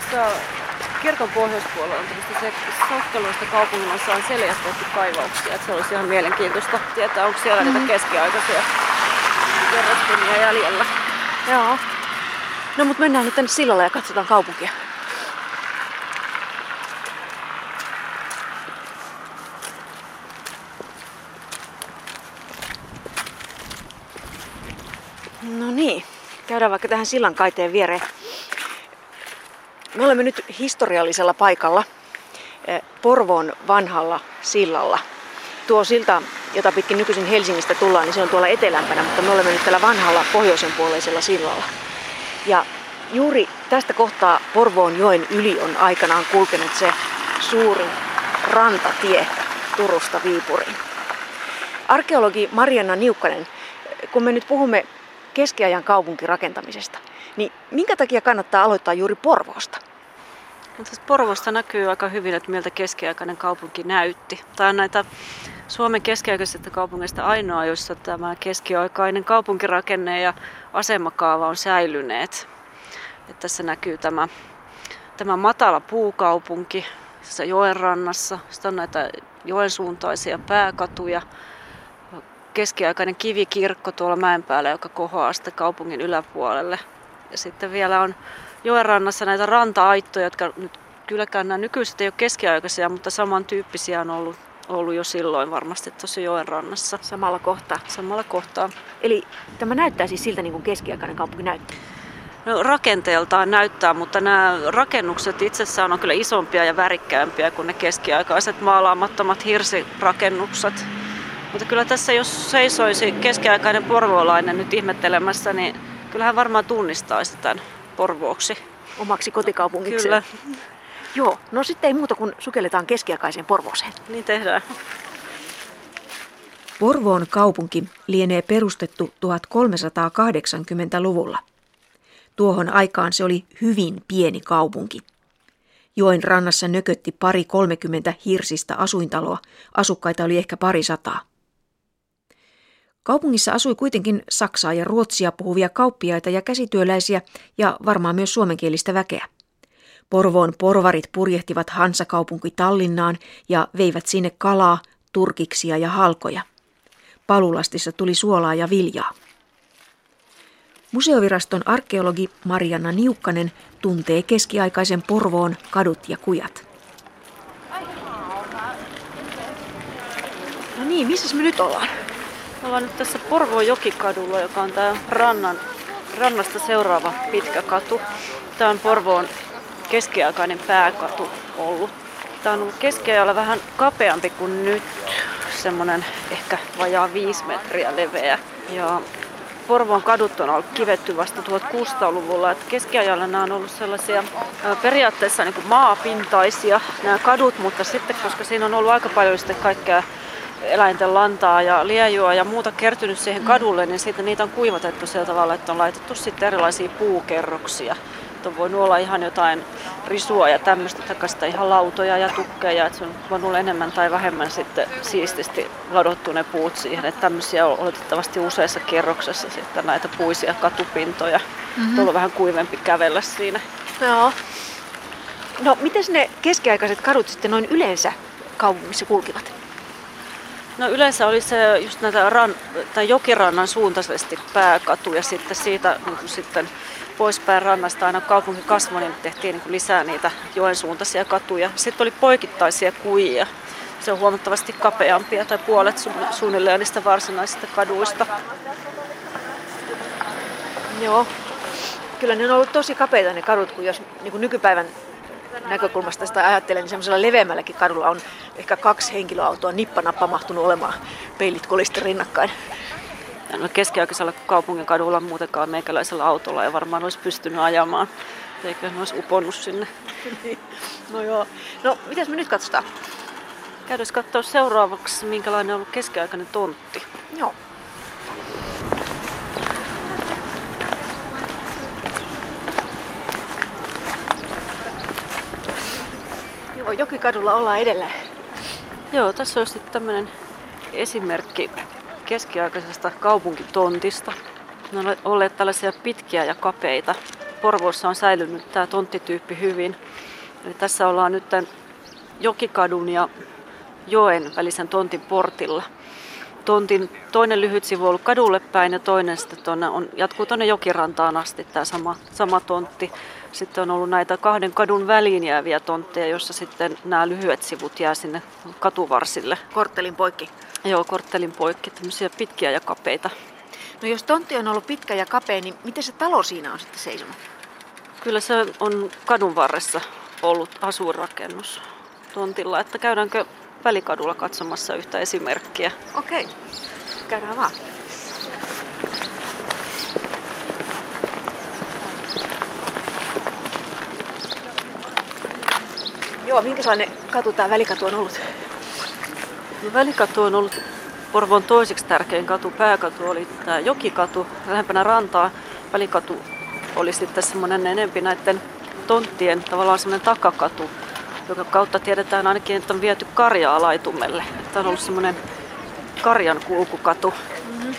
Tässä kirkon pohjoispuolella on tämmöistä se sokkeluista kaupungin on seljästä tehty kaivauksia. Että se olisi ihan mielenkiintoista tietää, onko siellä mm-hmm. niitä keskiaikaisia kerrostumia jäljellä. Joo. No mutta mennään nyt tänne sillalle ja katsotaan kaupunkia. No niin, käydään vaikka tähän sillan kaiteen viereen. Me olemme nyt historiallisella paikalla eh, Porvoon vanhalla sillalla. Tuo silta, jota pitkin nykyisin Helsingistä tullaan, niin se on tuolla etelämpänä, mutta me olemme nyt tällä vanhalla pohjoisen puoleisella sillalla. Ja juuri tästä kohtaa Porvoon joen yli on aikanaan kulkenut se suurin rantatie Turusta Viipuriin. Arkeologi Marianna Niukkanen, kun me nyt puhumme keskiajan kaupunkirakentamisesta, niin minkä takia kannattaa aloittaa juuri Porvoosta? No, Porvosta näkyy aika hyvin, että miltä keskiaikainen kaupunki näytti. Tämä on näitä Suomen keskiaikaisista kaupungeista ainoa, jossa tämä keskiaikainen kaupunkirakenne ja asemakaava on säilyneet. Että tässä näkyy tämä, tämä matala puukaupunki tässä joen rannassa. Sitten on näitä joen suuntaisia pääkatuja. Keskiaikainen kivikirkko tuolla mäen päällä, joka kohoaa sitten kaupungin yläpuolelle. Sitten vielä on joen rannassa näitä ranta-aittoja, jotka nyt kylläkään nämä nykyiset ei ole keskiaikaisia, mutta samantyyppisiä on ollut, ollut jo silloin varmasti tuossa joen rannassa. Samalla kohtaa. Samalla kohtaa. Eli tämä näyttää siis siltä, niin kuin keskiaikainen kaupunki näyttää. No, rakenteeltaan näyttää, mutta nämä rakennukset itsessään on kyllä isompia ja värikkäämpiä kuin ne keskiaikaiset maalaamattomat hirsirakennukset. Mutta kyllä tässä, jos seisoisi keskiaikainen porvoolainen nyt ihmettelemässä, niin kyllähän varmaan tunnistaisi tämän Porvooksi. Omaksi kotikaupungiksi. Kyllä. Joo, no sitten ei muuta kuin sukelletaan keskiaikaiseen Porvooseen. Niin tehdään. Porvoon kaupunki lienee perustettu 1380-luvulla. Tuohon aikaan se oli hyvin pieni kaupunki. Joen rannassa nökötti pari 30 hirsistä asuintaloa, asukkaita oli ehkä pari sataa. Kaupungissa asui kuitenkin saksaa ja ruotsia puhuvia kauppiaita ja käsityöläisiä ja varmaan myös suomenkielistä väkeä. Porvoon porvarit purjehtivat Hansakaupunki Tallinnaan ja veivät sinne kalaa, turkiksia ja halkoja. Palulastissa tuli suolaa ja viljaa. Museoviraston arkeologi Marianna Niukkanen tuntee keskiaikaisen Porvoon kadut ja kujat. No niin, missä me nyt ollaan? Me ollaan nyt tässä Porvoon jokikadulla, joka on tämä rannan, rannasta seuraava pitkä katu. Tämä on Porvoon keskiaikainen pääkatu ollut. Tämä on ollut keskiajalla vähän kapeampi kuin nyt, semmoinen ehkä vajaa viisi metriä leveä. Ja Porvoon kadut on ollut kivetty vasta 1600-luvulla. Että keskiajalla nämä on ollut sellaisia periaatteessa niin kuin maapintaisia nämä kadut, mutta sitten koska siinä on ollut aika paljon sitten kaikkea eläinten lantaa ja liejua ja muuta kertynyt siihen kadulle, niin siitä niitä on kuivatettu sillä tavalla, että on laitettu sitten erilaisia puukerroksia. Että on voinut olla ihan jotain risua ja tämmöistä, takasta ihan lautoja ja tukkeja, että se on voinut olla enemmän tai vähemmän sitten siististi ladottu ne puut siihen, että tämmöisiä on oletettavasti useassa kerroksessa sitten näitä puisia katupintoja. Mm-hmm. on vähän kuivempi kävellä siinä. Joo. No, miten ne keskiaikaiset kadut sitten noin yleensä kaupungissa kulkivat? No yleensä oli se just näitä ran, tai jokirannan suuntaisesti pääkatu ja sitten siitä niin kuin sitten poispäin rannasta aina kaupunki kasvoi, niin tehtiin niin kuin lisää niitä joen suuntaisia katuja. Sitten oli poikittaisia kujia. Se on huomattavasti kapeampia tai puolet su- suunnilleen niistä varsinaisista kaduista. Joo. Kyllä ne on ollut tosi kapeita ne kadut, kun jos niin kuin nykypäivän näkökulmasta sitä ajattelen, niin semmoisella leveämmälläkin kadulla on ehkä kaksi henkilöautoa nippanappa mahtunut olemaan peilit kolista rinnakkain. No keskiaikaisella kaupungin kadulla muutenkaan meikäläisellä autolla ei varmaan olisi pystynyt ajamaan. Eikö ne olisi uponnut sinne. no joo. No, mitäs me nyt katsotaan? Käydään katsoa seuraavaksi, minkälainen on ollut keskiaikainen tontti. Joo. Joo, Jokikadulla ollaan edelleen. Joo, tässä on sitten tämmöinen esimerkki keskiaikaisesta kaupunkitontista. Ne on olleet tällaisia pitkiä ja kapeita. Porvoossa on säilynyt tämä tonttityyppi hyvin. Eli tässä ollaan nyt tämän Jokikadun ja joen välisen tontin portilla. Tontin toinen lyhyt sivu on ollut kadulle päin ja toinen sitten tonne on, jatkuu tuonne jokirantaan asti tämä sama, sama tontti. Sitten on ollut näitä kahden kadun väliin jääviä tontteja, joissa sitten nämä lyhyet sivut jää sinne katuvarsille. Korttelin poikki. Joo, korttelin poikki, tämmöisiä pitkiä ja kapeita. No jos tontti on ollut pitkä ja kapea, niin miten se talo siinä on sitten seisonut? Kyllä se on kadun varressa ollut asuinrakennus tontilla, että käydäänkö välikadulla katsomassa yhtä esimerkkiä. Okei, okay. käydään vaan. Joo, minkälainen katu tämä välikatu on ollut? No, välikatu on ollut Porvoon toiseksi tärkein katu. Pääkatu oli tämä Jokikatu, lähempänä rantaa. Välikatu oli sitten semmoinen enempi näiden tonttien tavallaan semmoinen takakatu, joka kautta tiedetään ainakin, että on viety karjaa laitumelle. Tämä on ollut semmoinen karjan kulkukatu. Mm-hmm.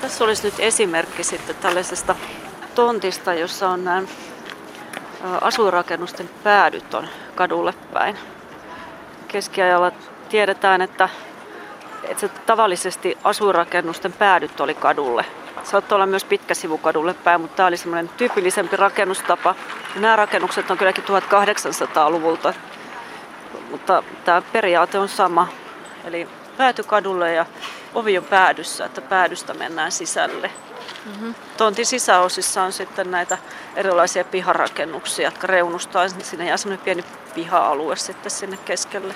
Tässä olisi nyt esimerkki sitten tällaisesta tontista, jossa on nämä asuinrakennusten päädyt on kadulle päin. Keskiajalla tiedetään, että, että se tavallisesti asuinrakennusten päädyt oli kadulle. Saattoi olla myös pitkä sivu kadulle päin, mutta tämä oli semmoinen tyypillisempi rakennustapa. Nämä rakennukset on kylläkin 1800-luvulta, mutta tämä periaate on sama. Eli pääty kadulle ja ovi on päädyssä, että päädystä mennään sisälle. Mm-hmm. Tontin sisäosissa on sitten näitä erilaisia piharakennuksia, jotka reunustaa. Sinne jää semmoinen pieni piha-alue sitten sinne keskelle.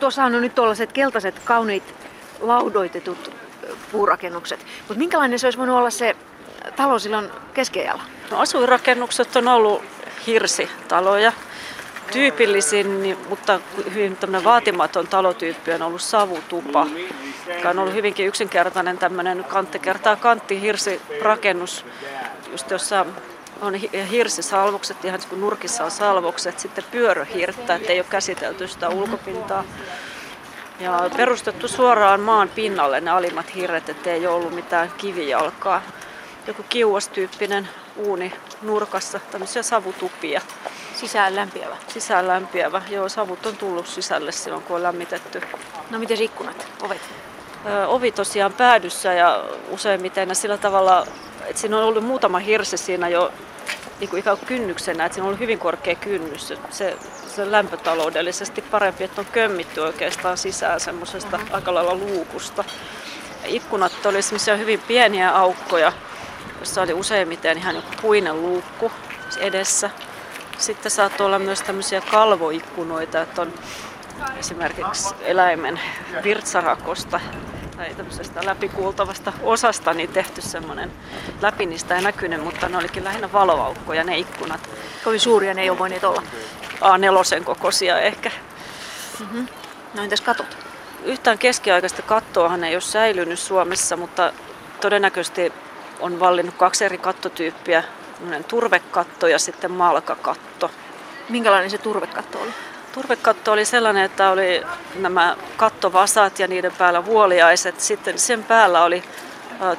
Tuossa on nyt tuollaiset keltaiset, kauniit, laudoitetut puurakennukset. Mutta minkälainen se olisi voinut olla se talo silloin keskiajalla? No, asuinrakennukset on ollut hirsitaloja. Tyypillisin, mutta hyvin vaatimaton talotyyppi on ollut savutupa, joka on ollut hyvinkin yksinkertainen tämmöinen kantti kertaa kantti hirsirakennus, just jossa on hirsisalvokset, ihan kun nurkissa on salvokset, sitten pyöröhirttä, ettei ole käsitelty sitä ulkopintaa. Ja perustettu suoraan maan pinnalle ne alimmat hirret, ettei ole ollut mitään kivijalkaa. Joku kiuastyyppinen uuni nurkassa, tämmöisiä savutupia. Sisään lämpiävä? Sisään lämpiävä, joo. Savut on tullut sisälle silloin, kun on lämmitetty. No miten ikkunat, ovet? Ö, ovi tosiaan päädyssä ja useimmiten sillä tavalla, että siinä on ollut muutama hirsi siinä jo niin kuin ikään kuin kynnyksenä, että siinä on ollut hyvin korkea kynnys. Se, se lämpötaloudellisesti parempi, että on kömmitty oikeastaan sisään semmoisesta mm-hmm. aika lailla luukusta. Ikkunat oli semmoisia hyvin pieniä aukkoja, jossa oli useimmiten ihan joku puinen luukku edessä. Sitten saattoi olla myös tämmöisiä kalvoikkunoita, että on esimerkiksi eläimen virtsarakosta tai tämmöisestä läpikuultavasta osasta niin tehty semmoinen läpi niistä ei näkynyt, mutta ne olikin lähinnä valoaukkoja ne ikkunat. Kovin suuria ne ei ole voineet olla. A4 kokoisia ehkä. Mm-hmm. No entäs katot? Yhtään keskiaikaista kattoahan ei ole säilynyt Suomessa, mutta todennäköisesti on vallinnut kaksi eri kattotyyppiä, turvekatto ja sitten malkakatto. Minkälainen se turvekatto oli? Turvekatto oli sellainen, että oli nämä kattovasat ja niiden päällä vuoliaiset. Sitten sen päällä oli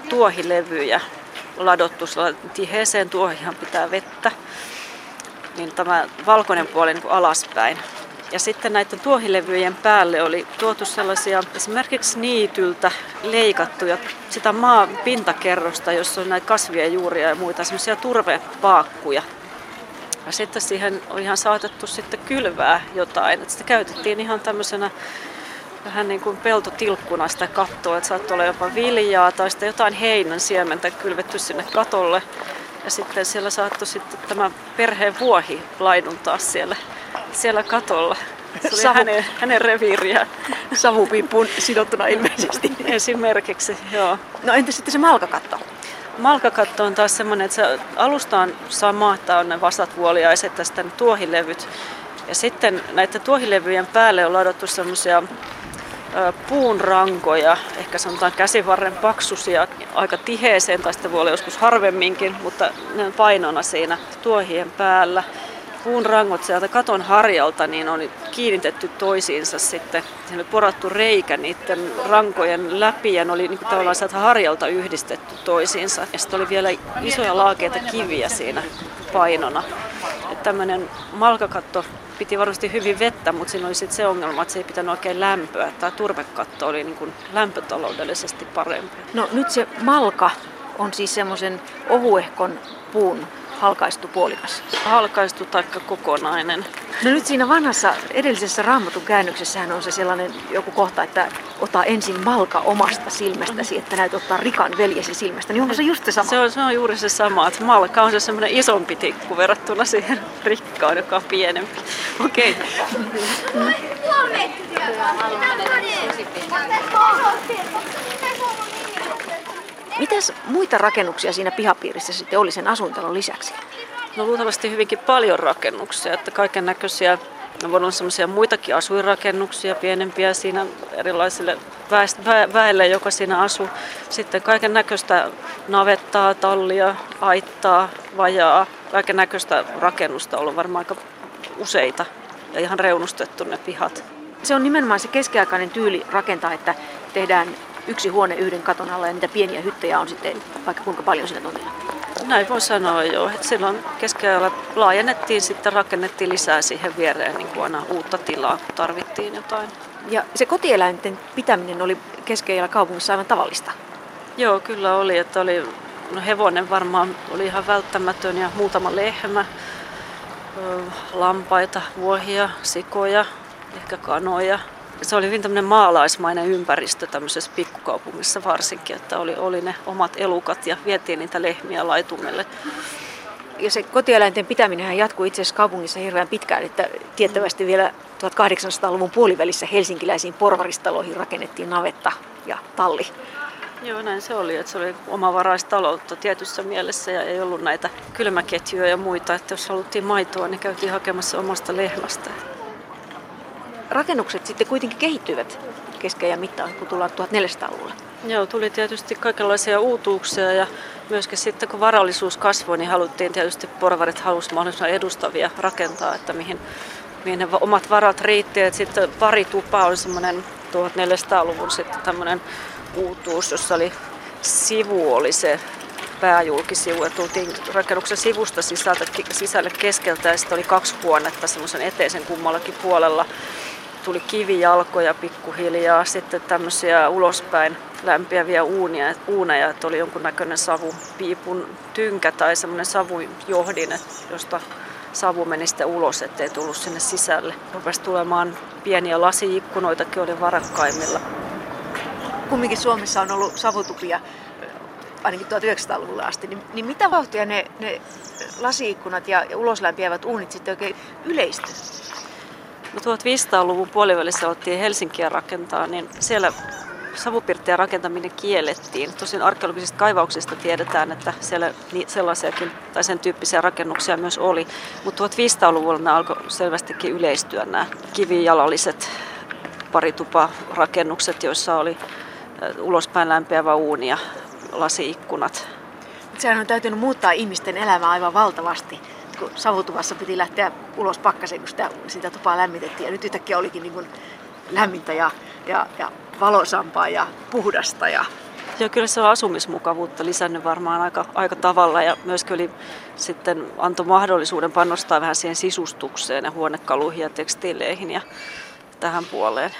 tuohilevyjä ladottu tiheeseen tuohihan pitää vettä. Niin tämä valkoinen puoli niin kuin alaspäin. Ja sitten näiden tuohilevyjen päälle oli tuotu sellaisia esimerkiksi niityltä leikattuja sitä maan pintakerrosta, jossa on näitä kasvien juuria ja muita, semmoisia turvepaakkuja. Ja sitten siihen on ihan saatettu sitten kylvää jotain. Että sitä käytettiin ihan tämmöisenä vähän niin kuin peltotilkkuna sitä kattoa, että saattoi olla jopa viljaa tai sitten jotain heinän siementä kylvetty sinne katolle. Ja sitten siellä saattoi sitten tämä perheen vuohi laiduntaa siellä, siellä katolla. Se oli Savu... hänen, hänen reviiriä. Savupiippuun sidottuna ilmeisesti. Esimerkiksi, joo. No entä sitten se malkakatto? Malkakatto on taas semmoinen, että se alustaan saa maahtaa ne vasat vuoliaiset tästä tuohilevyt. Ja sitten näiden tuohilevyjen päälle on ladottu semmoisia puun rankoja, ehkä sanotaan käsivarren paksusia, aika tiheeseen, tai sitten voi olla joskus harvemminkin, mutta ne on painona siinä tuohien päällä. Puun rangot sieltä katon harjalta niin oli kiinnitetty toisiinsa sitten. Siinä oli porattu reikä niiden rankojen läpi ja ne oli niin kuin tavallaan sieltä harjalta yhdistetty toisiinsa. Ja sitten oli vielä isoja laakeita kiviä siinä painona. Että tämmöinen malkakatto piti varmasti hyvin vettä, mutta siinä oli sitten se ongelma, että se ei pitänyt oikein lämpöä. Tämä turvekatto oli niin kuin lämpötaloudellisesti parempi. No nyt se malka on siis semmoisen ohuehkon puun halkaistu puolikas? Halkaistu taikka kokonainen. No nyt siinä vanhassa edellisessä raamatun käännöksessähän on se sellainen joku kohta, että ota ensin malka omasta silmästäsi, että näet ottaa rikan veljesi silmästä. Niin onko se just se sama? Se on, se on juuri se sama, että malka on se semmoinen isompi tikku verrattuna siihen rikkaan, joka on pienempi. Okei. Okay. Mitäs muita rakennuksia siinä pihapiirissä sitten oli sen asuintalon lisäksi? No luultavasti hyvinkin paljon rakennuksia, että kaiken näköisiä No voi olla sellaisia muitakin asuinrakennuksia, pienempiä siinä erilaisille väelle, joka siinä asuu. Sitten kaiken näköistä navettaa, tallia, aittaa, vajaa, kaiken näköistä rakennusta on ollut varmaan aika useita ja ihan reunustettu ne pihat. Se on nimenomaan se keskiaikainen tyyli rakentaa, että tehdään yksi huone yhden katon alla ja niitä pieniä hyttejä on sitten vaikka kuinka paljon siinä tontilla. Näin voi sanoa jo. Että silloin keskellä laajennettiin, sitten rakennettiin lisää siihen viereen niin kuin aina uutta tilaa, kun tarvittiin jotain. Ja se kotieläinten pitäminen oli keskellä kaupungissa aivan tavallista? Joo, kyllä oli. Että oli no hevonen varmaan oli ihan välttämätön ja muutama lehmä, lampaita, vuohia, sikoja, ehkä kanoja, se oli hyvin tämmöinen maalaismainen ympäristö tämmöisessä pikkukaupungissa varsinkin, että oli, oli ne omat elukat ja vietiin niitä lehmiä laitumelle. Ja se kotieläinten pitäminen jatkuu itse asiassa kaupungissa hirveän pitkään, että tiettävästi vielä 1800-luvun puolivälissä helsinkiläisiin porvaristaloihin rakennettiin navetta ja talli. Joo, näin se oli, että se oli omavaraistaloutta tietyssä mielessä ja ei ollut näitä kylmäketjuja ja muita, että jos haluttiin maitoa, niin käytiin hakemassa omasta lehmästä rakennukset sitten kuitenkin kehittyivät ja mittaan, kun tullaan 1400-luvulle. Joo, tuli tietysti kaikenlaisia uutuuksia ja myöskin sitten kun varallisuus kasvoi, niin haluttiin tietysti porvarit halusi mahdollisimman edustavia rakentaa, että mihin, mihin ne omat varat riitti. Että sitten pari tupaa oli semmoinen 1400-luvun sitten tämmöinen uutuus, jossa oli sivu oli se pääjulkisivu ja tultiin rakennuksen sivusta sisältä, sisälle keskeltä ja sitten oli kaksi huonetta semmoisen eteisen kummallakin puolella tuli kivijalkoja pikkuhiljaa, sitten tämmöisiä ulospäin lämpiäviä uunia, uuneja, että oli jonkunnäköinen savupiipun tynkä tai semmoinen savujohdin, josta savu meni sitten ulos, ettei tullut sinne sisälle. Rupesi tulemaan pieniä lasiikkunoitakin oli varakkaimmilla. Kumminkin Suomessa on ollut savutupia ainakin 1900-luvulla asti, niin, niin mitä vauhtia ne, ne lasiikkunat ja, ja uloslämpiävät uunit sitten oikein yleistyivät? No 1500-luvun puolivälissä alettiin Helsinkiä rakentaa, niin siellä savupirttien rakentaminen kiellettiin. Tosin arkeologisista kaivauksista tiedetään, että siellä sellaisiakin tai sen tyyppisiä rakennuksia myös oli. Mutta 1500-luvulla ne alkoi selvästikin yleistyä nämä kivijalalliset parituparakennukset, joissa oli ulospäin lämpiävä uuni ja lasiikkunat. Sehän on täytynyt muuttaa ihmisten elämää aivan valtavasti kun savutuvassa piti lähteä ulos pakkaseen, kun sitä, sitä tupaa lämmitettiin. Ja nyt yhtäkkiä olikin niin kuin lämmintä ja, ja, ja valosampaa ja puhdasta. Ja... Joo, kyllä se on asumismukavuutta lisännyt varmaan aika, aika tavalla ja myöskin oli sitten antoi mahdollisuuden panostaa vähän siihen sisustukseen ja huonekaluihin ja tekstiileihin ja tähän puoleen.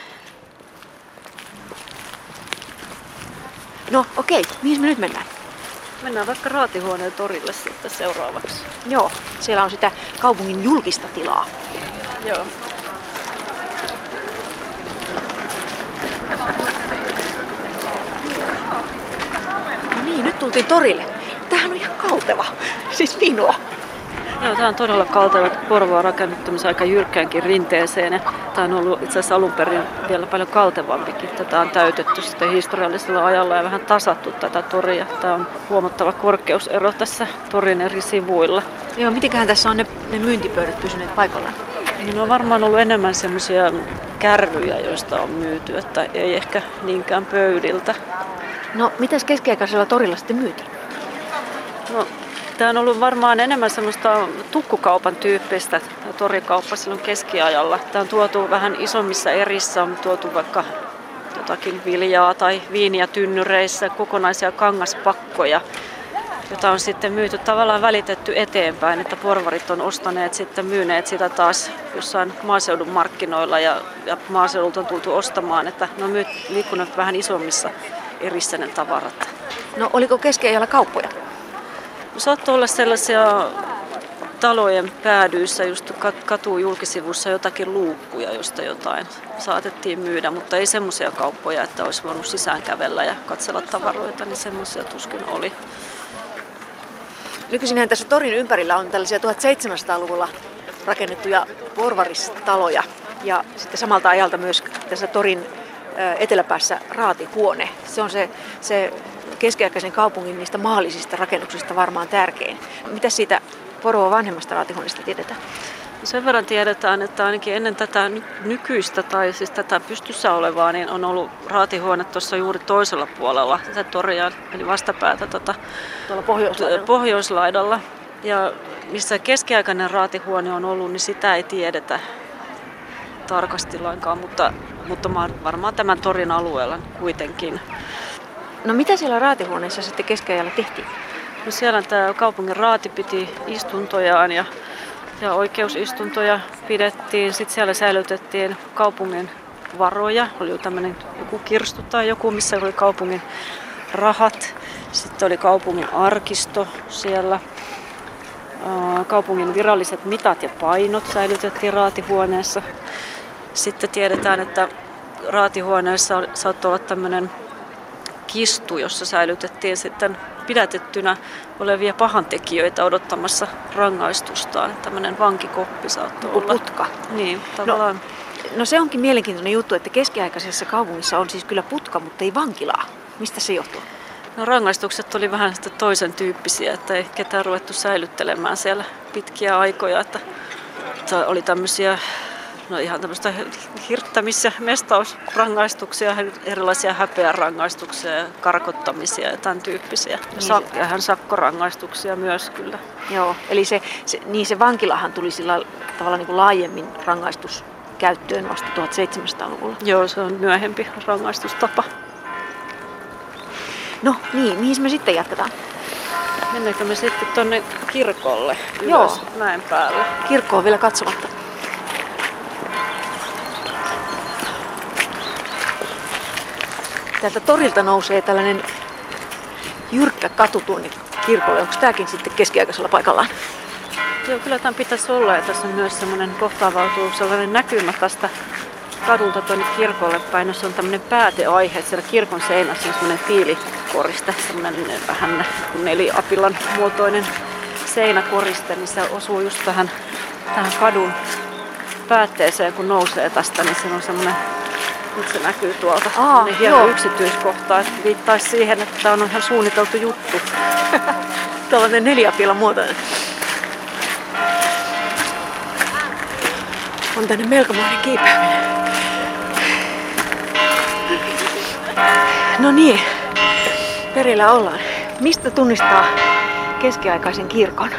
No okei, mihin me nyt mennään? Mennään vaikka Raatihuoneen torille sitten seuraavaksi. Joo, siellä on sitä kaupungin julkista tilaa. Joo. No niin, nyt tultiin torille. Tämähän on ihan kalteva. Siis vinoa. Joo, tämä on todella kalteva. Porvoa rakennettu aika jyrkkäänkin rinteeseen. Ja tämä on ollut itse asiassa alun perin vielä paljon kaltevampikin. Tätä on täytetty sitten historiallisella ajalla ja vähän tasattu tätä toria. Tämä on huomattava korkeusero tässä torin eri sivuilla. Joo, mitenköhän tässä on ne, ne myyntipöydät pysyneet paikallaan? Niin on varmaan ollut enemmän semmoisia kärryjä, joista on myyty, että ei ehkä niinkään pöydiltä. No, mitäs keskiaikaisella torilla sitten myytiin? No, Tämä on ollut varmaan enemmän semmoista tukkukaupan tyyppistä torikauppa silloin keskiajalla. Tämä on tuotu vähän isommissa erissä, on tuotu vaikka jotakin viljaa tai viiniä tynnyreissä, kokonaisia kangaspakkoja, jota on sitten myyty tavallaan välitetty eteenpäin, että porvarit on ostaneet sitten myyneet sitä taas jossain maaseudun markkinoilla ja, ja maaseudulta on tultu ostamaan, että ne on myyt, liikkunut vähän isommissa erissä ne tavarat. No oliko keskiajalla kauppoja? Saattoi olla sellaisia talojen päädyissä, just katu julkisivussa jotakin luukkuja, josta jotain saatettiin myydä, mutta ei semmoisia kauppoja, että olisi voinut sisään kävellä ja katsella tavaroita, niin semmoisia tuskin oli. Nykyisinhän tässä torin ympärillä on tällaisia 1700-luvulla rakennettuja porvaristaloja ja sitten samalta ajalta myös tässä torin eteläpäässä raatihuone. Se on se, se keskiaikaisen kaupungin niistä maallisista rakennuksista varmaan tärkein. Mitä siitä Poroa vanhemmasta raatihuoneesta tiedetään? Sen verran tiedetään, että ainakin ennen tätä nykyistä tai siis tätä pystyssä olevaa, niin on ollut raatihuone tuossa juuri toisella puolella tätä toria, eli vastapäätä tota, Tuolla pohjoislaidalla. pohjoislaidalla. Ja missä keskiaikainen raatihuone on ollut, niin sitä ei tiedetä tarkasti lainkaan, mutta, mutta varmaan tämän torin alueella kuitenkin. No mitä siellä raatihuoneessa sitten keskiajalla tehtiin? No siellä tämä kaupungin raati piti istuntojaan ja, ja oikeusistuntoja pidettiin. Sitten siellä säilytettiin kaupungin varoja. Oli tämmöinen joku kirstu tai joku, missä oli kaupungin rahat. Sitten oli kaupungin arkisto siellä. Kaupungin viralliset mitat ja painot säilytettiin raatihuoneessa. Sitten tiedetään, että raatihuoneessa saattoi olla tämmöinen kistu, jossa säilytettiin sitten pidätettynä olevia pahantekijöitä odottamassa rangaistustaan. Tämmöinen vankikoppi saattoi olla. Putka. Niin, tavallaan. No, no se onkin mielenkiintoinen juttu, että keskiaikaisessa kaupungissa on siis kyllä putka, mutta ei vankilaa. Mistä se johtuu? No rangaistukset oli vähän sitten toisen tyyppisiä, että ei ketään ruvettu säilyttelemään siellä pitkiä aikoja. Että oli tämmöisiä no ihan tämmöistä hirttämis- ja mestausrangaistuksia, erilaisia häpeärangaistuksia ja karkottamisia ja tämän tyyppisiä. Niin. Sak- ja hän sakkorangaistuksia myös kyllä. Joo, eli se, se, niin se vankilahan tuli sillä tavalla niin kuin laajemmin rangaistus käyttöön vasta 1700-luvulla. Joo, se on myöhempi rangaistustapa. No niin, mihin me sitten jatketaan? Mennäänkö me sitten tuonne kirkolle ylös Joo. mäen päälle? Kirkko on vielä katsomatta. Täältä torilta nousee tällainen jyrkkä katu tuonne kirkolle. Onko tämäkin sitten keskiaikaisella paikallaan? Joo, kyllä tämän pitäisi olla. Ja tässä on myös semmoinen kohtaavautuu sellainen näkymä tästä kadulta tuonne kirkolle päin, jossa on tämmöinen pääteaihe. Siellä kirkon seinässä on semmoinen tiilikoriste, semmoinen vähän neliapilan muotoinen seinäkoriste, niin se osuu just tähän, tähän kadun päätteeseen, kun nousee tästä, niin siinä on semmoinen nyt se näkyy tuolta. Aa, hieno joo. yksityiskohta, että viittaisi siihen, että tämä on ihan suunniteltu juttu. Tällainen neljäpilan muotoinen. On tänne melkomainen kiipeäminen. No niin, perillä ollaan. Mistä tunnistaa keskiaikaisen kirkon?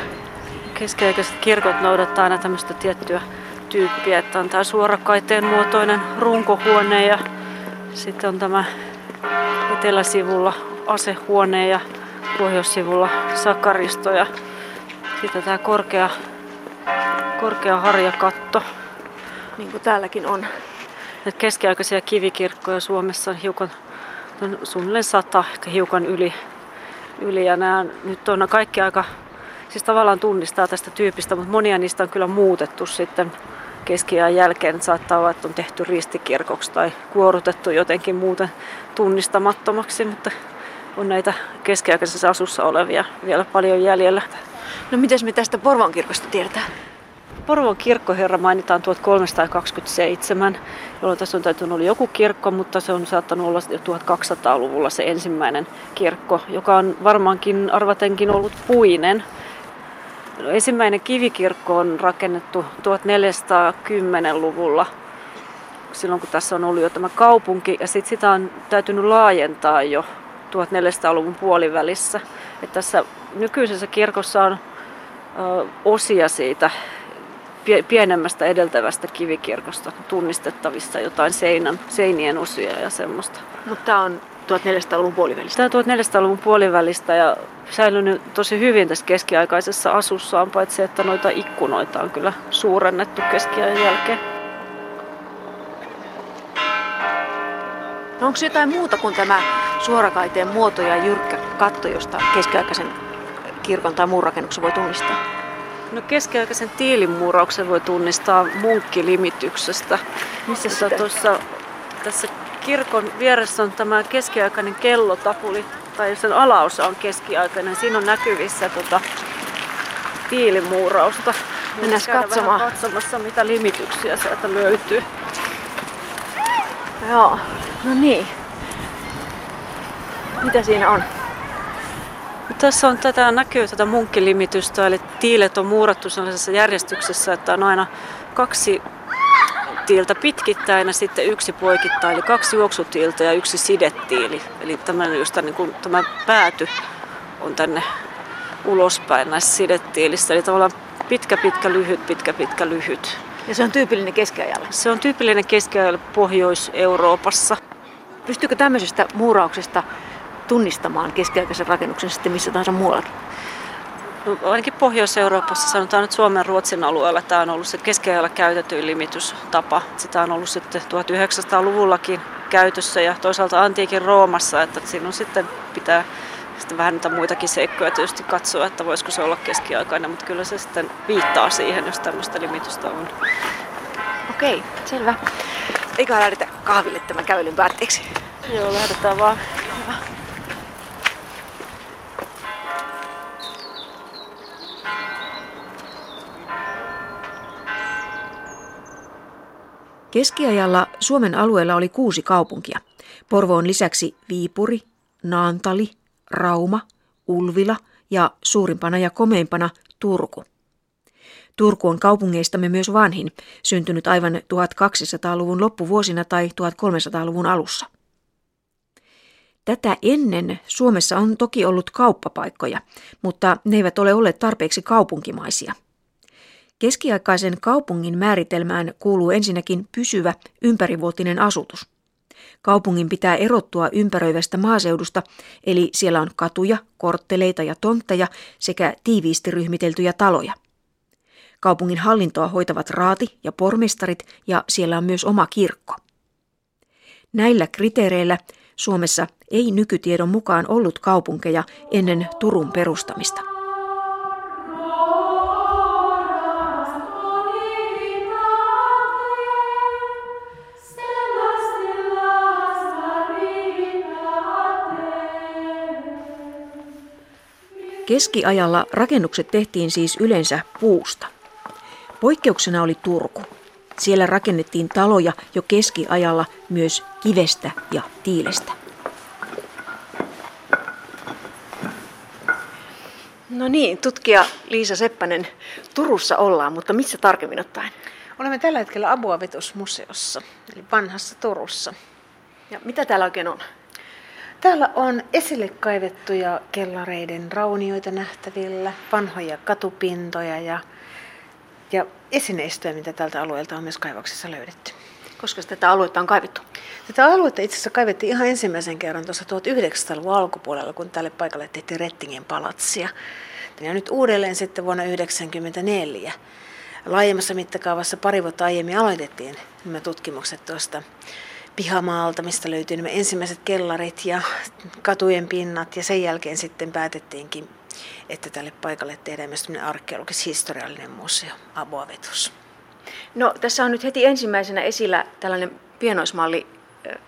Keskiaikaiset kirkot noudattaa aina tämmöistä tiettyä tyyppiä, että on tämä suorakaiteen muotoinen runkohuone ja sitten on tämä eteläsivulla asehuone ja pohjoissivulla sakaristo ja sitten tämä korkea, korkea harjakatto. Niin kuin täälläkin on. Näitä keskiaikaisia kivikirkkoja Suomessa on hiukan on suunnilleen sata, ehkä hiukan yli. yli ja nämä nyt on kaikki aika, siis tavallaan tunnistaa tästä tyypistä, mutta monia niistä on kyllä muutettu sitten keskiajan jälkeen. Saattaa olla, että on tehty ristikirkoksi tai kuorutettu jotenkin muuten tunnistamattomaksi, mutta on näitä keskiaikaisessa asussa olevia vielä paljon jäljellä. No miten me tästä Porvon kirkosta tiedetään? Porvon kirkkoherra mainitaan 1327, jolloin tässä on täytynyt olla joku kirkko, mutta se on saattanut olla jo 1200-luvulla se ensimmäinen kirkko, joka on varmaankin arvatenkin ollut puinen. Ensimmäinen kivikirkko on rakennettu 1410-luvulla, silloin kun tässä on ollut jo tämä kaupunki, ja sitten sitä on täytynyt laajentaa jo 1400-luvun puolivälissä. Että tässä nykyisessä kirkossa on ö, osia siitä pienemmästä edeltävästä kivikirkosta tunnistettavissa jotain seinän, seinien osia ja semmoista. Mutta on 1400-luvun puolivälistä? Tämä on 1400-luvun puolivälistä ja säilynyt tosi hyvin tässä keskiaikaisessa asussaan, paitsi että noita ikkunoita on kyllä suurennettu keskiajan jälkeen. No onko jotain muuta kuin tämä suorakaiteen muoto ja jyrkkä katto, josta keskiaikaisen kirkon tai muun rakennuksen voi tunnistaa? No keskiaikaisen tiilimuurauksen voi tunnistaa munkkilimityksestä. Missä tuossa tässä kirkon vieressä on tämä keskiaikainen kellotapuli, tai sen alaosa on keskiaikainen. Siinä on näkyvissä tota, tiilimuurausta. Mennään katsomaan. katsomassa, mitä limityksiä sieltä löytyy. Joo, no niin. Mitä siinä on? Tässä on tätä, näkyy tätä munkkilimitystä, eli tiilet on muurattu sellaisessa järjestyksessä, että on aina kaksi tiiltä pitkittäin ja sitten yksi poikittain, eli kaksi juoksutiiltä ja yksi sidettiili. Eli tämä, just niin kuin, tämä pääty on tänne ulospäin näissä sidettiilissä, eli tavallaan pitkä, pitkä, lyhyt, pitkä, pitkä, lyhyt. Ja se on tyypillinen keskiajalle? Se on tyypillinen keskiajalle Pohjois-Euroopassa. Pystyykö tämmöisestä muurauksesta tunnistamaan keskiaikaisen rakennuksen sitten missä tahansa muuallakin? Ainakin Pohjois-Euroopassa, sanotaan nyt Suomen Ruotsin alueella, tämä on ollut se keskeajalla käytetyin limitystapa. Sitä on ollut sitten 1900-luvullakin käytössä ja toisaalta antiikin Roomassa, että siinä on sitten pitää sitten vähän niitä muitakin seikkoja tietysti katsoa, että voisiko se olla keskiaikainen, mutta kyllä se sitten viittaa siihen, jos tämmöistä limitystä on. Okei, selvä. Eiköhän lähdetä kahville tämän kävelyn päätteeksi. Joo, lähdetään vaan. Keskiajalla Suomen alueella oli kuusi kaupunkia. Porvoon lisäksi Viipuri, Naantali, Rauma, Ulvila ja suurimpana ja komeimpana Turku. Turku on kaupungeistamme myös vanhin, syntynyt aivan 1200-luvun loppuvuosina tai 1300-luvun alussa. Tätä ennen Suomessa on toki ollut kauppapaikkoja, mutta ne eivät ole olleet tarpeeksi kaupunkimaisia – Keskiaikaisen kaupungin määritelmään kuuluu ensinnäkin pysyvä ympärivuotinen asutus. Kaupungin pitää erottua ympäröivästä maaseudusta, eli siellä on katuja, kortteleita ja tontteja sekä tiiviisti ryhmiteltyjä taloja. Kaupungin hallintoa hoitavat raati ja pormestarit ja siellä on myös oma kirkko. Näillä kriteereillä Suomessa ei nykytiedon mukaan ollut kaupunkeja ennen Turun perustamista. Keskiajalla rakennukset tehtiin siis yleensä puusta. Poikkeuksena oli Turku. Siellä rakennettiin taloja jo keskiajalla myös kivestä ja tiilestä. No niin, tutkija Liisa Seppänen, Turussa ollaan, mutta missä tarkemmin ottaen? Olemme tällä hetkellä Abuavitusmuseossa, eli vanhassa Turussa. Ja mitä täällä oikein on? Täällä on esille kaivettuja kellareiden raunioita nähtävillä, vanhoja katupintoja ja, ja esineistöjä, mitä tältä alueelta on myös kaivoksessa löydetty. Koska tätä aluetta on kaivettu? Tätä aluetta itse asiassa kaivettiin ihan ensimmäisen kerran tuossa 1900-luvun alkupuolella, kun tälle paikalle tehtiin Rettingen palatsia. Ja nyt uudelleen sitten vuonna 1994. Laajemmassa mittakaavassa pari vuotta aiemmin aloitettiin nämä tutkimukset tuosta pihamaalta, mistä löytyi nämä ensimmäiset kellarit ja katujen pinnat. Ja sen jälkeen sitten päätettiinkin, että tälle paikalle tehdään myös arkeologis-historiallinen museo, Aboavetus. No tässä on nyt heti ensimmäisenä esillä tällainen pienoismalli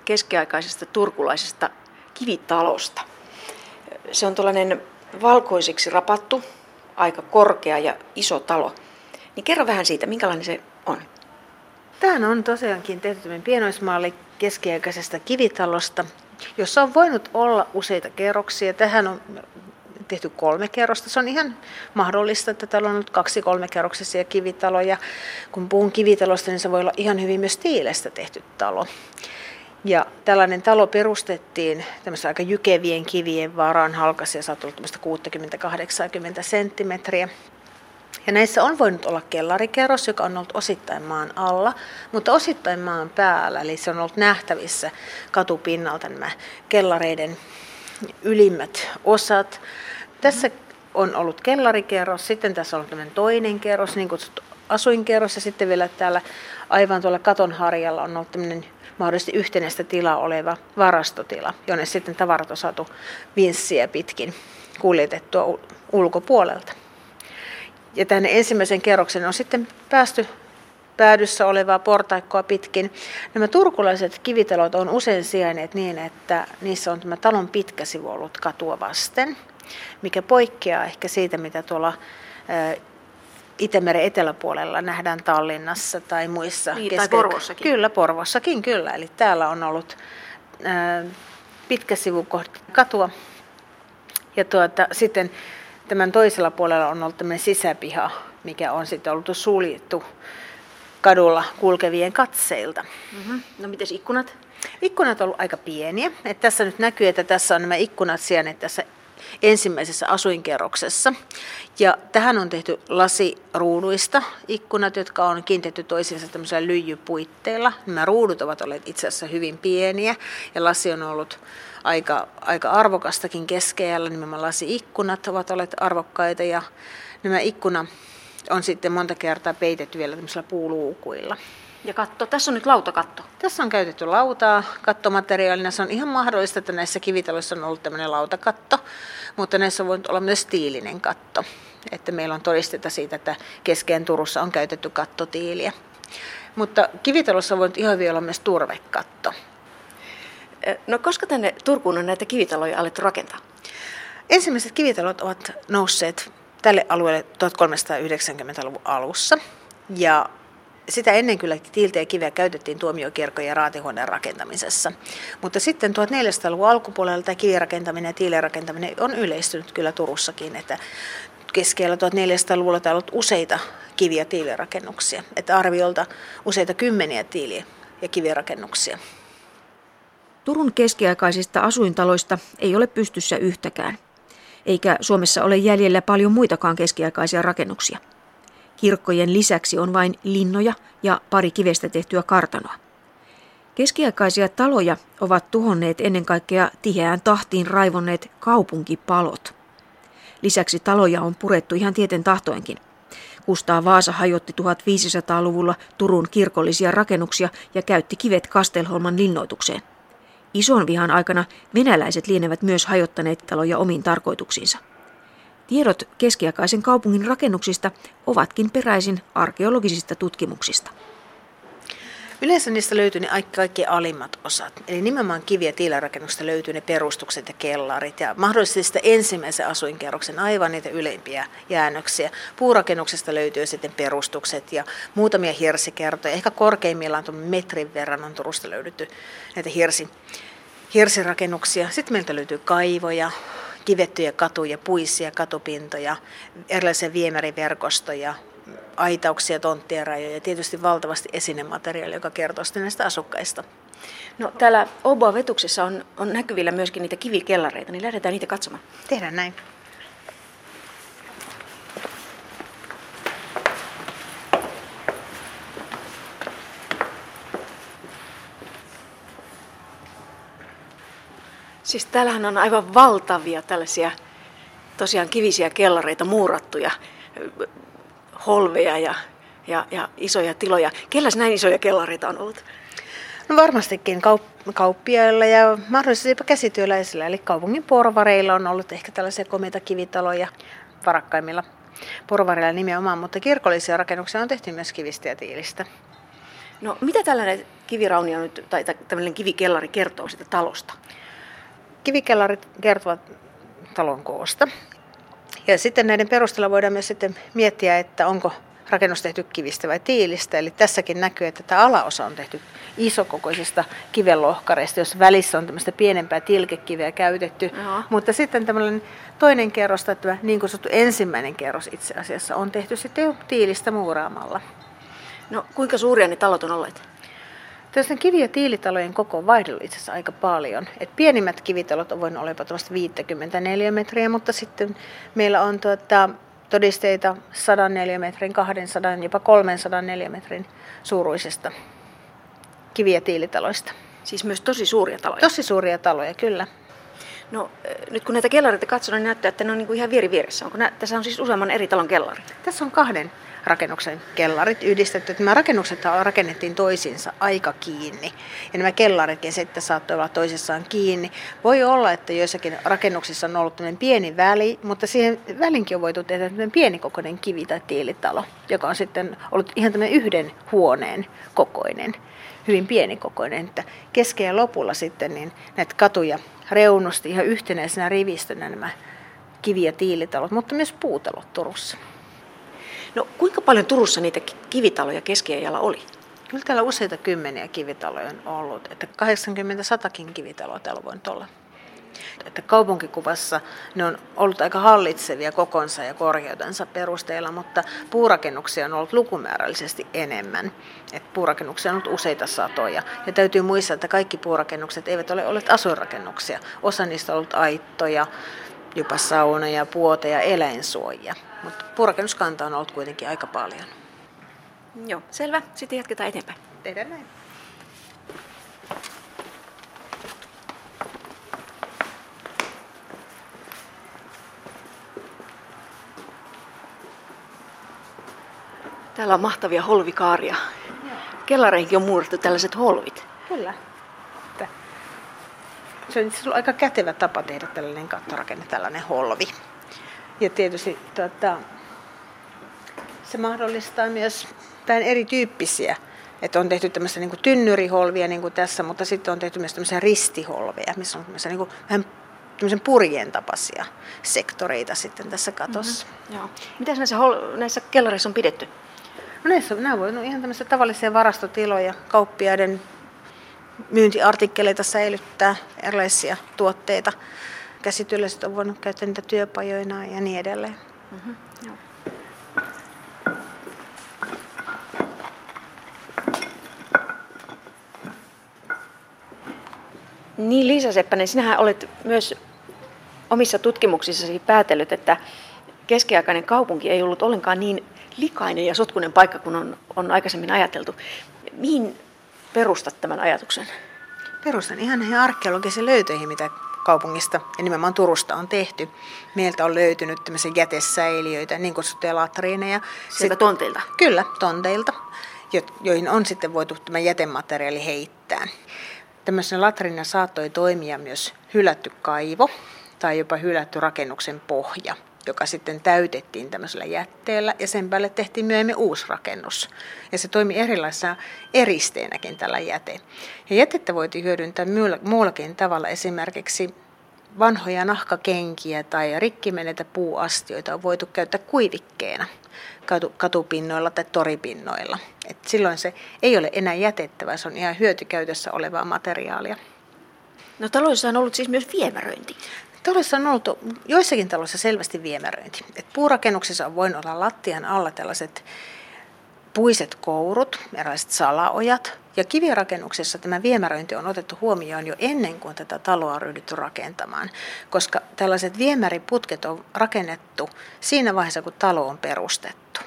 keskiaikaisesta turkulaisesta kivitalosta. Se on tällainen valkoisiksi rapattu, aika korkea ja iso talo. Niin kerro vähän siitä, minkälainen se on. Tämä on tosiaankin tehty pienoismalli keskiaikaisesta kivitalosta, jossa on voinut olla useita kerroksia. Tähän on tehty kolme kerrosta. Se on ihan mahdollista, että täällä on ollut kaksi kolme kerroksisia kivitaloja. Kun puhun kivitalosta, niin se voi olla ihan hyvin myös tiilestä tehty talo. Ja tällainen talo perustettiin aika jykevien kivien varaan halkasi ja saattoi 60-80 senttimetriä. Ja näissä on voinut olla kellarikerros, joka on ollut osittain maan alla, mutta osittain maan päällä, eli se on ollut nähtävissä katupinnalta nämä kellareiden ylimmät osat. Tässä on ollut kellarikerros, sitten tässä on ollut toinen kerros, niin kutsuttu asuinkerros, ja sitten vielä täällä aivan tuolla katon harjalla on ollut tämmöinen mahdollisesti yhtenäistä tilaa oleva varastotila, jonne sitten tavarat on saatu vinssiä pitkin kuljetettua ulkopuolelta. Ja tänne ensimmäisen kerroksen on sitten päästy päädyssä olevaa portaikkoa pitkin. Nämä turkulaiset kivitalot on usein sijainneet niin, että niissä on tämä talon pitkä sivu ollut katua vasten, mikä poikkeaa ehkä siitä, mitä tuolla Itämeren eteläpuolella nähdään Tallinnassa tai muissa. Niin, tai Porvossakin. Kyllä, Porvossakin kyllä. Eli täällä on ollut pitkä sivu kohti katua. Ja tuota, sitten tämän toisella puolella on ollut tämmöinen sisäpiha, mikä on sitten ollut suljettu kadulla kulkevien katseilta. Mm-hmm. No miten ikkunat? Ikkunat on ollut aika pieniä. Et tässä nyt näkyy, että tässä on nämä ikkunat sijainneet tässä ensimmäisessä asuinkerroksessa. Ja tähän on tehty lasiruuduista ikkunat, jotka on kiinnitetty toisiinsa tämmöisellä lyijypuitteilla. Nämä ruudut ovat olleet itse asiassa hyvin pieniä ja lasi on ollut aika, aika arvokastakin keskellä. Nimenomaan lasi-ikkunat ovat olleet arvokkaita ja nämä ikkuna on sitten monta kertaa peitetty vielä tämmöisillä puuluukuilla. Ja katto, tässä on nyt lautakatto. Tässä on käytetty lautaa kattomateriaalina. Se on ihan mahdollista, että näissä kivitaloissa on ollut tämmöinen lautakatto, mutta näissä on voinut olla myös tiilinen katto. Että meillä on todisteta siitä, että keskeen Turussa on käytetty kattotiiliä. Mutta kivitalossa on voinut ihan vielä olla myös turvekatto. No koska tänne Turkuun on näitä kivitaloja alettu rakentaa? Ensimmäiset kivitalot ovat nousseet tälle alueelle 1390-luvun alussa. Ja sitä ennen kyllä tiiltä ja kiveä käytettiin tuomiokirkon ja raatihuoneen rakentamisessa. Mutta sitten 1400-luvun alkupuolella tämä kivirakentaminen ja tiilirakentaminen on yleistynyt kyllä Turussakin, että keskellä 1400-luvulla on ollut useita kivi- ja tiilirakennuksia, että arviolta useita kymmeniä tiili- ja kivirakennuksia. Turun keskiaikaisista asuintaloista ei ole pystyssä yhtäkään, eikä Suomessa ole jäljellä paljon muitakaan keskiaikaisia rakennuksia. Kirkkojen lisäksi on vain linnoja ja pari kivestä tehtyä kartanoa. Keskiaikaisia taloja ovat tuhonneet ennen kaikkea tiheään tahtiin raivonneet kaupunkipalot. Lisäksi taloja on purettu ihan tieten tahtoenkin. Kustaa Vaasa hajotti 1500-luvulla Turun kirkollisia rakennuksia ja käytti kivet Kastelholman linnoitukseen. Ison vihan aikana venäläiset lienevät myös hajottaneet taloja omiin tarkoituksiinsa. Tiedot keskiaikaisen kaupungin rakennuksista ovatkin peräisin arkeologisista tutkimuksista. Yleensä niistä löytyy ne kaikki alimmat osat. Eli nimenomaan kivi- ja tiilarakennuksista löytyy ne perustukset ja kellarit ja mahdollisesti sitä ensimmäisen asuinkerroksen aivan niitä ylempiä jäännöksiä. Puurakennuksesta löytyy sitten perustukset ja muutamia hirsikertoja. Ehkä korkeimmillaan tuon metrin verran on Turusta löydetty näitä hirsi, hirsirakennuksia. Sitten meiltä löytyy kaivoja, kivettyjä katuja, puisia katupintoja, erilaisia viemäriverkostoja, aitauksia, tonttien rajoja ja tietysti valtavasti esinemateriaalia, joka kertoo sitten näistä asukkaista. No, täällä Oboa vetuksessa on, on näkyvillä myöskin niitä kivikellareita, niin lähdetään niitä katsomaan. Tehdään näin. Siis täällähän on aivan valtavia tällaisia tosiaan kivisiä kellareita, muurattuja holveja ja, ja, ja isoja tiloja. Kelläs näin isoja kellareita on ollut? No varmastikin kaup- kauppiailla ja mahdollisesti jopa käsityöläisillä. Eli kaupungin porvareilla on ollut ehkä tällaisia komeita kivitaloja varakkaimmilla porvareilla nimenomaan, mutta kirkollisia rakennuksia on tehty myös kivistä ja tiilistä. No mitä tällainen kiviraunio nyt, tai tämmöinen kivikellari kertoo siitä talosta? Kivikellarit kertovat talon koosta. Ja sitten näiden perusteella voidaan myös sitten miettiä, että onko rakennus tehty kivistä vai tiilistä. Eli tässäkin näkyy, että tämä alaosa on tehty isokokoisista kivenlohkareista, jos välissä on tämmöistä pienempää tilkekiveä käytetty. Aha. Mutta sitten tämmöinen toinen kerros, tämä niin kuin sanottu ensimmäinen kerros itse asiassa, on tehty sitten jo tiilistä muuraamalla. No kuinka suuria ne talot on olleet? Tässä kivi- ja tiilitalojen koko on vaihdellut itse asiassa aika paljon. Et pienimmät kivitalot on voinut olla jopa 54 metriä, mutta sitten meillä on tuota, todisteita 104 metrin, 200, jopa 304 metrin suuruisesta kivi- ja tiilitaloista. Siis myös tosi suuria taloja. Tosi suuria taloja, kyllä. No nyt kun näitä kellareita katsoo, niin näyttää, että ne on niin kuin ihan vieri vieressä. Onko nä- tässä on siis useamman eri talon kellari? Tässä on kahden rakennuksen kellarit yhdistetty. Nämä rakennukset rakennettiin toisiinsa aika kiinni. Ja nämä kellaritkin sitten saattoi olla toisessaan kiinni. Voi olla, että joissakin rakennuksissa on ollut pieni väli, mutta siihen välinkin on voitu tehdä pienikokoinen kivi- tai tiilitalo, joka on sitten ollut ihan tämmöinen yhden huoneen kokoinen hyvin pienikokoinen, että kesken ja lopulla sitten niin näitä katuja reunusti ihan yhtenäisenä rivistönä nämä kivi- ja tiilitalot, mutta myös puutalot Turussa. No kuinka paljon Turussa niitä kivitaloja keskiajalla oli? Kyllä täällä useita kymmeniä kivitaloja on ollut, että 80-100kin kivitaloa täällä voi olla. Että kaupunkikuvassa ne on ollut aika hallitsevia kokonsa ja korkeutensa perusteella, mutta puurakennuksia on ollut lukumäärällisesti enemmän. Et puurakennuksia on ollut useita satoja. Ja täytyy muistaa, että kaikki puurakennukset eivät ole olleet asuinrakennuksia. Osa niistä on ollut aittoja, jopa saunoja, puoteja, eläinsuojia. Mutta puurakennuskanta on ollut kuitenkin aika paljon. Joo, selvä. Sitten jatketaan eteenpäin. Tehdään näin. Täällä on mahtavia holvikaaria. Kellareihinkin on muurattu tällaiset holvit. Kyllä. Se on itse asiassa aika kätevä tapa tehdä tällainen kattorakenne, tällainen holvi. Ja tietysti tuota, se mahdollistaa myös vähän erityyppisiä. Että on tehty tämmöistä niin tynnyriholvia niin kuin tässä, mutta sitten on tehty myös tämmöisiä ristiholveja, missä on tämmöisiä niin kuin, vähän tämmöisen purjeen tapaisia sektoreita sitten tässä katossa. Mm-hmm. Joo. Mitä näissä, hol- näissä kellareissa on pidetty? No näissä, nämä voi no ihan tämmöisiä tavallisia varastotiloja, kauppiaiden myyntiartikkeleita säilyttää, erilaisia tuotteita. Käsityölliset on voinut käyttää niitä työpajoina ja niin edelleen. Mm-hmm. Joo. Niin Liisa Seppänen, sinähän olet myös omissa tutkimuksissasi päätellyt, että keskiaikainen kaupunki ei ollut ollenkaan niin likainen ja sotkunen paikka kuin on, on aikaisemmin ajateltu. Mihin perustat tämän ajatuksen? Perustan ihan näihin arkeologisiin löytöihin, mitä kaupungista ja nimenomaan Turusta on tehty. Meiltä on löytynyt tämmöisiä jätesäiliöitä, niin kutsuttuja latriineja. Sieltä tonteilta? Kyllä, tonteilta, joihin on sitten voitu tämä jätemateriaali heittää. Tämmöisenä latrina saattoi toimia myös hylätty kaivo tai jopa hylätty rakennuksen pohja, joka sitten täytettiin tämmöisellä jätteellä ja sen päälle tehtiin myöhemmin uusi rakennus. Ja se toimi erilaisena eristeenäkin tällä jäte. Ja jätettä voitiin hyödyntää muullakin tavalla esimerkiksi vanhoja nahkakenkiä tai rikkimenetä puuastioita on voitu käyttää kuivikkeena katupinnoilla tai toripinnoilla. Et silloin se ei ole enää jätettävä, se on ihan hyötykäytössä olevaa materiaalia. No taloissa on ollut siis myös viemäröinti. Taloissa on ollut joissakin taloissa selvästi viemäröinti. Et puurakennuksissa on voinut olla lattian alla tällaiset puiset kourut, erilaiset salaojat. Ja kivirakennuksessa tämä viemäröinti on otettu huomioon jo ennen kuin tätä taloa on ryhdytty rakentamaan, koska tällaiset viemäriputket on rakennettu siinä vaiheessa, kun talo on perustettu.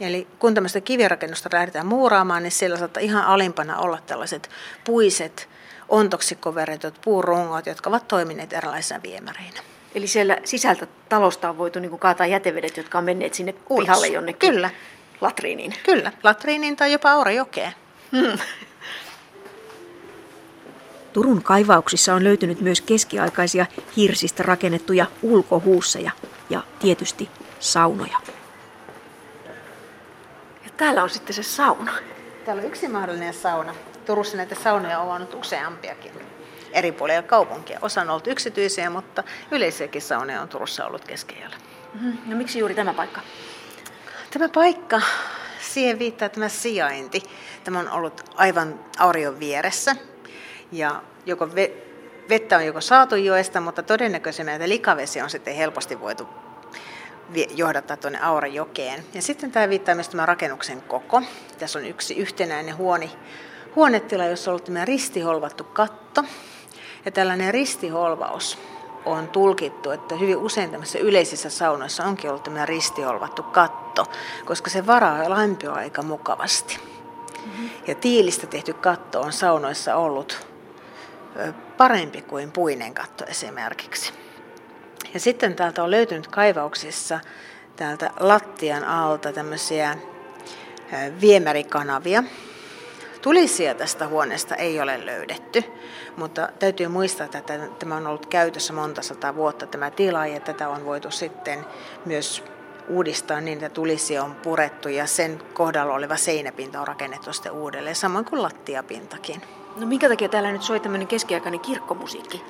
Eli kun tämmöistä kivirakennusta lähdetään muuraamaan, niin siellä saattaa ihan alimpana olla tällaiset puiset, ontoksi koverretut puurungot, jotka ovat toimineet erilaisina viemäreinä. Eli siellä sisältä talosta on voitu niin kaataa jätevedet, jotka on menneet sinne Ulos. pihalle jonnekin. Kyllä. Latriiniin. Kyllä, latriiniin tai jopa Aurajokeen. Hmm. Turun kaivauksissa on löytynyt myös keskiaikaisia hirsistä rakennettuja ulkohuusseja ja tietysti saunoja. Ja täällä on sitten se sauna. Täällä on yksi mahdollinen sauna. Turussa näitä saunoja on ollut useampiakin eri puolilla kaupunkia. Osa on ollut yksityisiä, mutta yleisiäkin saunoja on Turussa ollut keskellä. Mm-hmm. No miksi juuri tämä paikka? Tämä paikka, siihen viittaa tämä sijainti. Tämä on ollut aivan aurion vieressä. Ja joko vettä on joko saatu joesta, mutta todennäköisemmin että likavesi on sitten helposti voitu johdattaa tuonne Aurajokeen. Ja sitten tämä viittaa myös tämän rakennuksen koko. Tässä on yksi yhtenäinen huoni, huonetila, jossa on ollut tämä ristiholvattu katto. Ja tällainen ristiholvaus on tulkittu, että hyvin usein tämmöisissä yleisissä saunoissa onkin ollut tämä ristiholvattu katto, koska se varaa lämpöä aika mukavasti. Mm-hmm. Ja tiilistä tehty katto on saunoissa ollut parempi kuin puinen katto esimerkiksi. Ja sitten täältä on löytynyt kaivauksissa täältä lattian alta tämmöisiä viemärikanavia. Tulisia tästä huoneesta ei ole löydetty, mutta täytyy muistaa, että tämä on ollut käytössä monta sata vuotta tämä tila ja tätä on voitu sitten myös uudistaa niin, että tulisi on purettu ja sen kohdalla oleva seinäpinta on rakennettu sitten uudelleen, samoin kuin lattiapintakin. No minkä takia täällä nyt soi tämmöinen keskiaikainen kirkkomusiikki?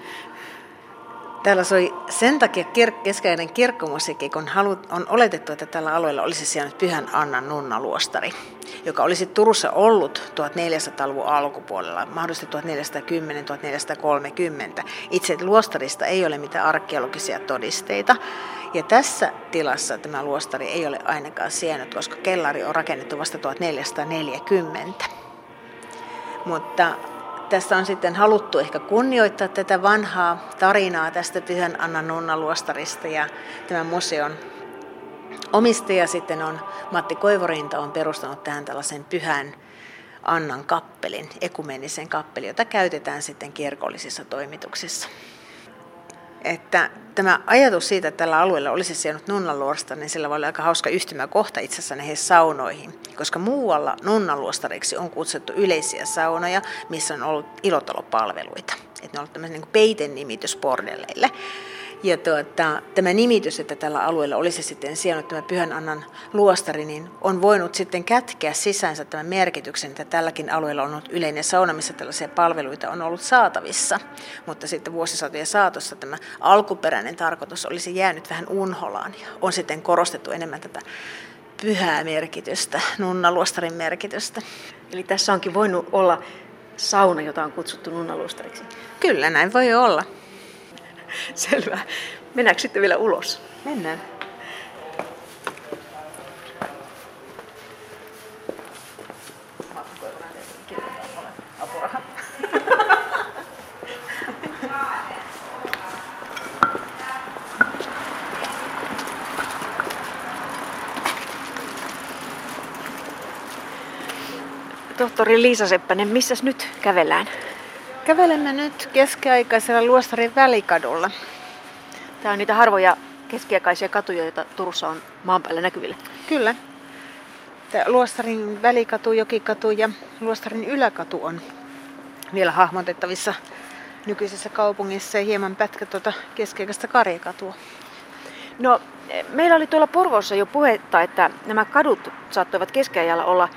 Täällä soi sen takia kir- keskeinen kirkkomusiikki, kun halu- on oletettu, että tällä alueella olisi sijainnut Pyhän Annan nunnaluostari, joka olisi Turussa ollut 1400-luvun alkupuolella, mahdollisesti 1410-1430. Itse luostarista ei ole mitään arkeologisia todisteita. Ja tässä tilassa tämä luostari ei ole ainakaan sijainnut, koska kellari on rakennettu vasta 1440. Mutta tässä on sitten haluttu ehkä kunnioittaa tätä vanhaa tarinaa tästä Pyhän Annan nunnaluostarista ja tämän museon omistaja sitten on Matti Koivorinta on perustanut tähän tällaisen pyhän Annan kappelin, ekumenisen kappelin, jota käytetään sitten kirkollisissa toimituksissa että tämä ajatus siitä, että tällä alueella olisi sijainnut nunnaluosta, niin sillä voi olla aika hauska yhtymäkohta itse asiassa näihin saunoihin. Koska muualla nunnaluostariksi on kutsuttu yleisiä saunoja, missä on ollut ilotalopalveluita. Että ne on ollut tämmöinen niin peiten nimitys bordelleille. Ja tuota, tämä nimitys, että tällä alueella olisi sitten sijainnut tämä Pyhän Annan luostari, niin on voinut sitten kätkeä sisäänsä tämän merkityksen, että tälläkin alueella on ollut yleinen sauna, missä tällaisia palveluita on ollut saatavissa. Mutta sitten vuosisatojen saatossa tämä alkuperäinen tarkoitus olisi jäänyt vähän unholaan ja on sitten korostettu enemmän tätä pyhää merkitystä, nunnaluostarin merkitystä. Eli tässä onkin voinut olla sauna, jota on kutsuttu nunnaluostariksi? Kyllä, näin voi olla. Selvä. Mennäänkö sitten vielä ulos? Mennään. Tohtori Liisa Seppänen, missäs nyt kävellään? Kävelemme nyt keskiaikaisella Luostarin välikadulla. Tämä on niitä harvoja keskiaikaisia katuja, joita Turussa on maan päällä näkyvillä. Kyllä. Tämä Luostarin välikatu, Jokikatu ja Luostarin yläkatu on vielä hahmotettavissa nykyisessä kaupungissa ja hieman pätkä tuota keskiaikaista Karjakatua. No, meillä oli tuolla Porvoossa jo puhetta, että nämä kadut saattoivat keskiajalla olla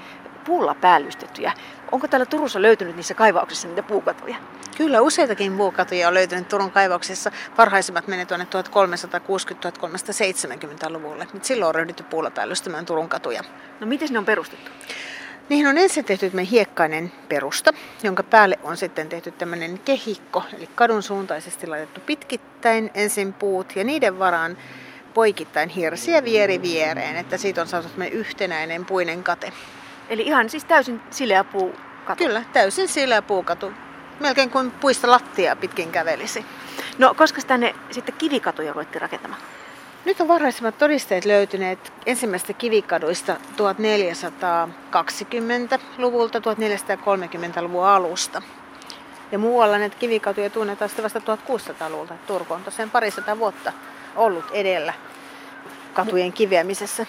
puulla päällystettyjä. Onko täällä Turussa löytynyt niissä kaivauksissa niitä puukatuja? Kyllä, useitakin puukatuja on löytynyt Turun kaivauksissa. Parhaisimmat menee tuonne 1360-1370-luvulle. Silloin on ryhdytty puulla päällystämään Turun katuja. No miten ne on perustettu? Niihin on ensin tehty hiekkainen perusta, jonka päälle on sitten tehty tämmöinen kehikko, eli kadun suuntaisesti laitettu pitkittäin ensin puut ja niiden varaan poikittain hirsiä vieri viereen, että siitä on saatu yhtenäinen puinen kate. Eli ihan siis täysin sileä puukatu? Kyllä, täysin sileä puukatu. Melkein kuin puista lattia pitkin kävelisi. No, koska tänne sitten kivikatuja ruvettiin rakentamaan? Nyt on varhaisimmat todisteet löytyneet ensimmäistä kivikaduista 1420-luvulta, 1430-luvun alusta. Ja muualla näitä kivikatuja tunnetaan sitten vasta 1600-luvulta. Turku on tosiaan parisata vuotta ollut edellä katujen kiveämisessä.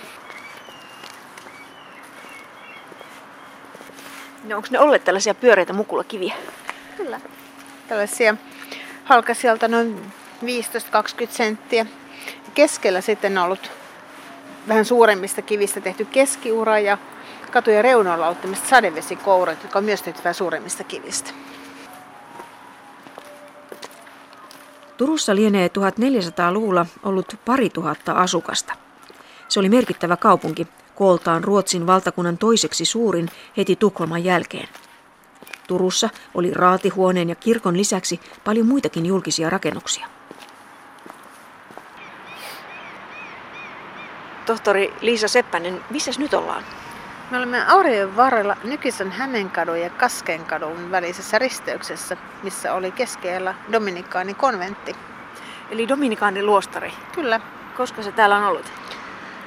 No onko ne olleet tällaisia pyöreitä mukulakiviä? Kyllä. Tällaisia halkasijalta noin 15-20 senttiä. Keskellä sitten on ollut vähän suuremmista kivistä tehty keskiura ja katujen reunoilla on ollut sadevesikourat, jotka on myös tehty vähän suuremmista kivistä. Turussa lienee 1400-luvulla ollut pari tuhatta asukasta. Se oli merkittävä kaupunki, kooltaan Ruotsin valtakunnan toiseksi suurin heti Tukholman jälkeen. Turussa oli raatihuoneen ja kirkon lisäksi paljon muitakin julkisia rakennuksia. Tohtori Liisa Seppänen, missä nyt ollaan? Me olemme Aureen varrella nykyisen Hämeenkadun ja Kaskenkadun välisessä risteyksessä, missä oli keskellä Dominikaani konventti. Eli Dominikaani luostari. Kyllä. Koska se täällä on ollut?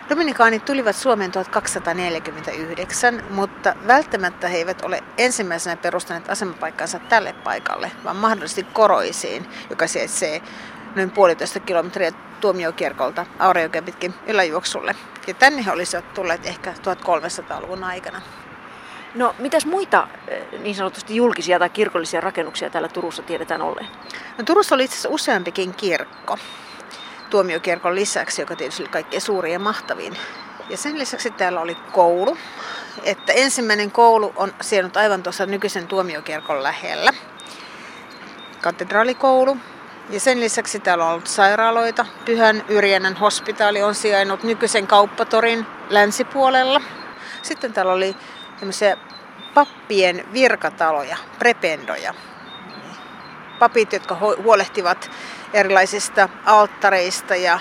Dominikaanit tulivat Suomeen 1249, mutta välttämättä he eivät ole ensimmäisenä perustaneet asemapaikkansa tälle paikalle, vaan mahdollisesti Koroisiin, joka sijaitsee noin puolitoista kilometriä tuomiokierkolta Aurejokea pitkin yläjuoksulle. Ja tänne he olisivat tulleet ehkä 1300-luvun aikana. No, mitäs muita niin sanotusti julkisia tai kirkollisia rakennuksia täällä Turussa tiedetään olleen? No, Turussa oli itse asiassa useampikin kirkko tuomiokirkon lisäksi, joka tietysti oli kaikkein suurin ja mahtavin. Ja sen lisäksi täällä oli koulu. Että ensimmäinen koulu on sijainnut aivan tuossa nykyisen tuomiokirkon lähellä. Katedraalikoulu. Ja sen lisäksi täällä on ollut sairaaloita. Pyhän Yrjänän hospitaali on sijainnut nykyisen kauppatorin länsipuolella. Sitten täällä oli tämmöisiä pappien virkataloja, prependoja. Papit, jotka huolehtivat erilaisista alttareista ja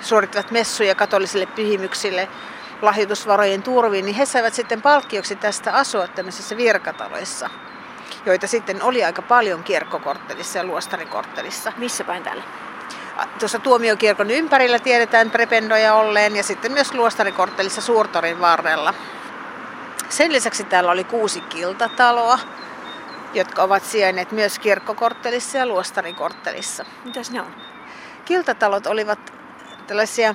suorittavat messuja katolisille pyhimyksille lahjoitusvarojen turviin, niin he saivat sitten palkkioksi tästä asua tämmöisissä virkataloissa, joita sitten oli aika paljon kirkkokorttelissa ja luostarikorttelissa. Missä päin täällä? Tuossa tuomiokirkon ympärillä tiedetään prependoja olleen ja sitten myös luostarikorttelissa Suurtorin varrella. Sen lisäksi täällä oli kuusi kiltataloa, jotka ovat sijainneet myös kirkkokorttelissa ja luostarikorttelissa. Mitäs ne on? Kiltatalot olivat tällaisia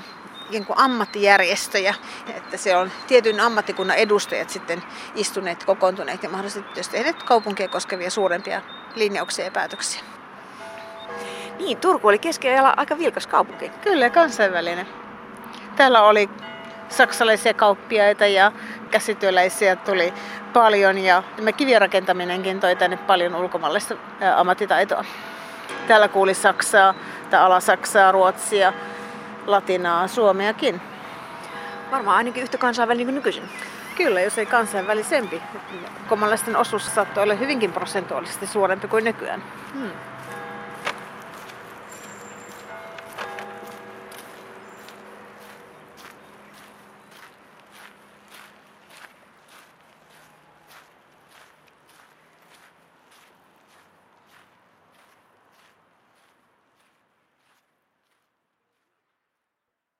niin kuin ammattijärjestöjä, että se on tietyn ammattikunnan edustajat sitten istuneet, kokoontuneet ja mahdollisesti tehneet kaupunkia koskevia suurempia linjauksia ja päätöksiä. Niin, Turku oli keskiajalla aika vilkas kaupunki. Kyllä, kansainvälinen. Täällä oli saksalaisia kauppiaita ja käsityöläisiä tuli paljon ja me kivirakentaminenkin toi tänne paljon ulkomaalaista ammattitaitoa. Täällä kuuli Saksaa, tai Ala-Saksaa, Ruotsia, Latinaa, Suomeakin. Varmaan ainakin yhtä kansainvälinen kuin nykyisin. Kyllä, jos ei kansainvälisempi. Komalaisten osuus saattoi olla hyvinkin prosentuaalisesti suurempi kuin nykyään. Hmm.